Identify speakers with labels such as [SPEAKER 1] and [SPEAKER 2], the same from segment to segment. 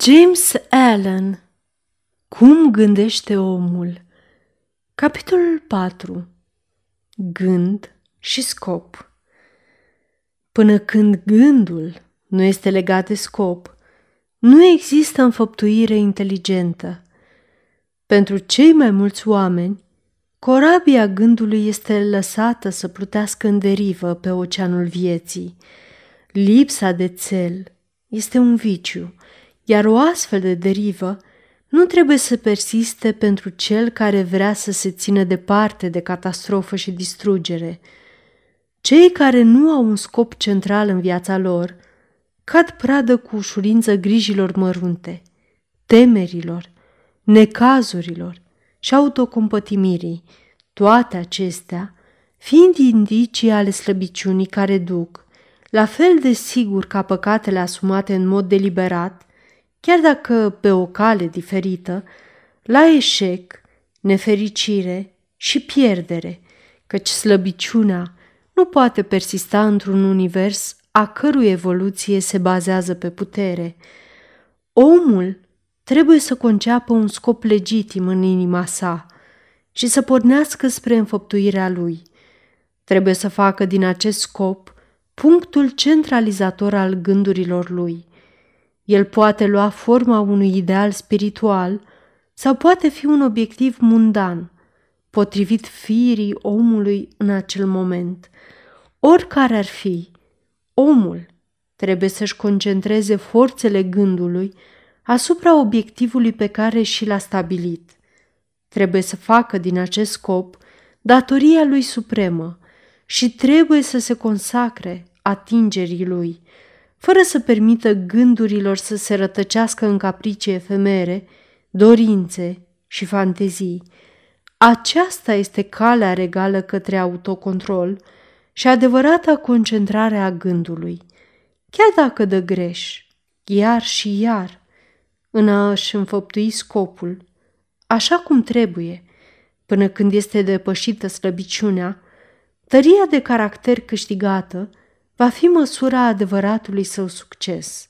[SPEAKER 1] James Allen Cum gândește omul? Capitolul 4 Gând și scop Până când gândul nu este legat de scop, nu există înfăptuire inteligentă. Pentru cei mai mulți oameni, corabia gândului este lăsată să plutească în derivă pe oceanul vieții. Lipsa de țel este un viciu, iar o astfel de derivă nu trebuie să persiste pentru cel care vrea să se țină departe de catastrofă și distrugere. Cei care nu au un scop central în viața lor cad pradă cu ușurință grijilor mărunte, temerilor, necazurilor și autocompătimirii, toate acestea fiind indicii ale slăbiciunii care duc, la fel de sigur ca păcatele asumate în mod deliberat, chiar dacă pe o cale diferită, la eșec, nefericire și pierdere, căci slăbiciunea nu poate persista într-un univers a cărui evoluție se bazează pe putere. Omul trebuie să conceapă un scop legitim în inima sa și să pornească spre înfăptuirea lui. Trebuie să facă din acest scop punctul centralizator al gândurilor lui – el poate lua forma unui ideal spiritual sau poate fi un obiectiv mundan, potrivit firii omului în acel moment. Oricare ar fi, omul trebuie să-și concentreze forțele gândului asupra obiectivului pe care și l-a stabilit. Trebuie să facă din acest scop datoria lui supremă și trebuie să se consacre atingerii lui – fără să permită gândurilor să se rătăcească în capricii efemere, dorințe și fantezii. Aceasta este calea regală către autocontrol și adevărata concentrare a gândului, chiar dacă dă greș, iar și iar, în a-și înfăptui scopul, așa cum trebuie, până când este depășită slăbiciunea, tăria de caracter câștigată – va fi măsura adevăratului său succes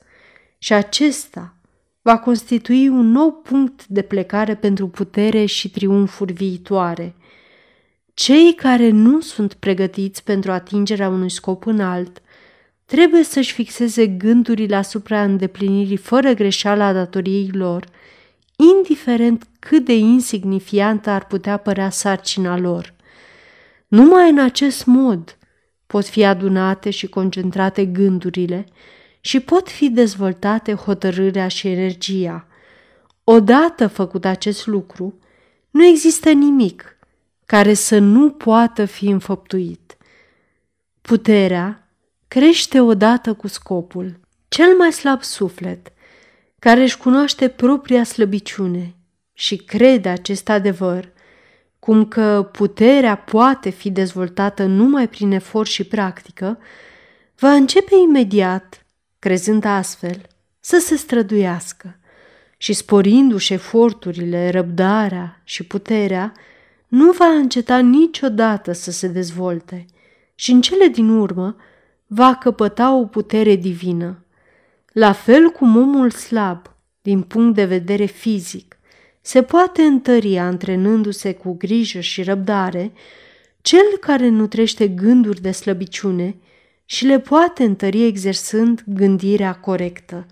[SPEAKER 1] și acesta va constitui un nou punct de plecare pentru putere și triumfuri viitoare. Cei care nu sunt pregătiți pentru atingerea unui scop înalt trebuie să-și fixeze gândurile asupra îndeplinirii fără greșeală a datoriei lor, indiferent cât de insignifiantă ar putea părea sarcina lor. Numai în acest mod pot fi adunate și concentrate gândurile și pot fi dezvoltate hotărârea și energia. Odată făcut acest lucru, nu există nimic care să nu poată fi înfăptuit. Puterea crește odată cu scopul. Cel mai slab suflet, care își cunoaște propria slăbiciune și crede acest adevăr, cum că puterea poate fi dezvoltată numai prin efort și practică, va începe imediat, crezând astfel, să se străduiască și sporindu-și eforturile, răbdarea și puterea, nu va înceta niciodată să se dezvolte și în cele din urmă va căpăta o putere divină. La fel cum omul slab, din punct de vedere fizic, se poate întări antrenându-se cu grijă și răbdare, cel care nutrește gânduri de slăbiciune și le poate întări exersând gândirea corectă.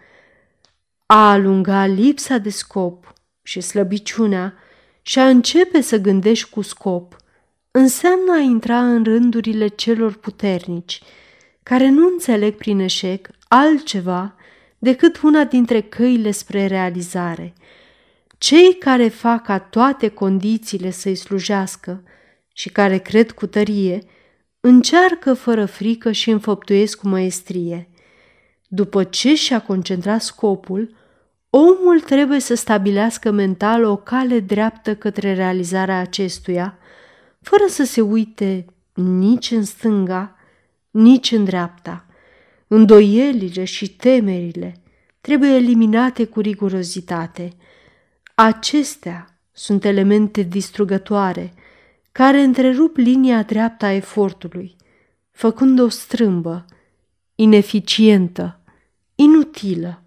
[SPEAKER 1] A alunga lipsa de scop și slăbiciunea și a începe să gândești cu scop înseamnă a intra în rândurile celor puternici, care nu înțeleg prin eșec altceva decât una dintre căile spre realizare – cei care fac ca toate condițiile să-i slujească și care cred cu tărie, încearcă fără frică și înfăptuiesc cu măestrie. După ce și-a concentrat scopul, omul trebuie să stabilească mental o cale dreaptă către realizarea acestuia, fără să se uite nici în stânga, nici în dreapta. Îndoielile și temerile trebuie eliminate cu rigurozitate – Acestea sunt elemente distrugătoare care întrerup linia dreaptă a efortului, făcând o strâmbă, ineficientă, inutilă.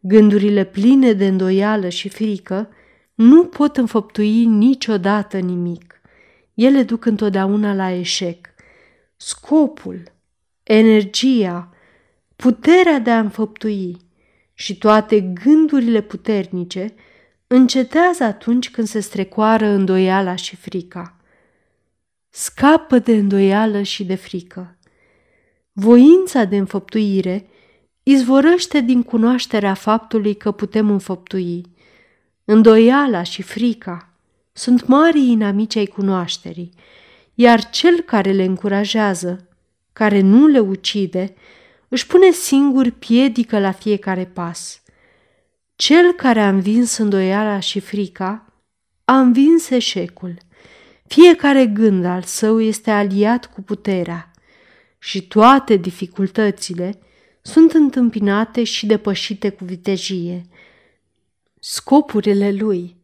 [SPEAKER 1] Gândurile pline de îndoială și frică nu pot înfăptui niciodată nimic. Ele duc întotdeauna la eșec. Scopul, energia, puterea de a înfăptui și toate gândurile puternice încetează atunci când se strecoară îndoiala și frica. Scapă de îndoială și de frică. Voința de înfăptuire izvorăște din cunoașterea faptului că putem înfăptui. Îndoiala și frica sunt mari inamici ai cunoașterii, iar cel care le încurajează, care nu le ucide, își pune singur piedică la fiecare pas. Cel care a învins îndoiala și frica a învins eșecul. Fiecare gând al său este aliat cu puterea și toate dificultățile sunt întâmpinate și depășite cu vitejie. Scopurile lui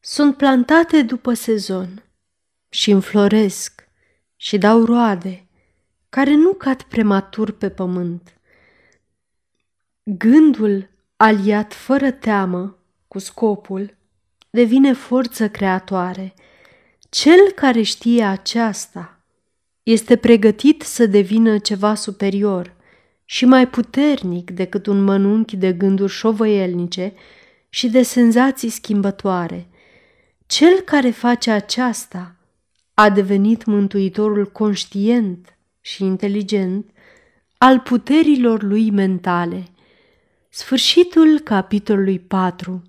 [SPEAKER 1] sunt plantate după sezon și înfloresc și dau roade care nu cad prematur pe pământ. Gândul aliat fără teamă cu scopul devine forță creatoare. Cel care știe aceasta este pregătit să devină ceva superior și mai puternic decât un mănunchi de gânduri șovăielnice și de senzații schimbătoare. Cel care face aceasta a devenit mântuitorul conștient și inteligent al puterilor lui mentale. Sfârșitul capitolului 4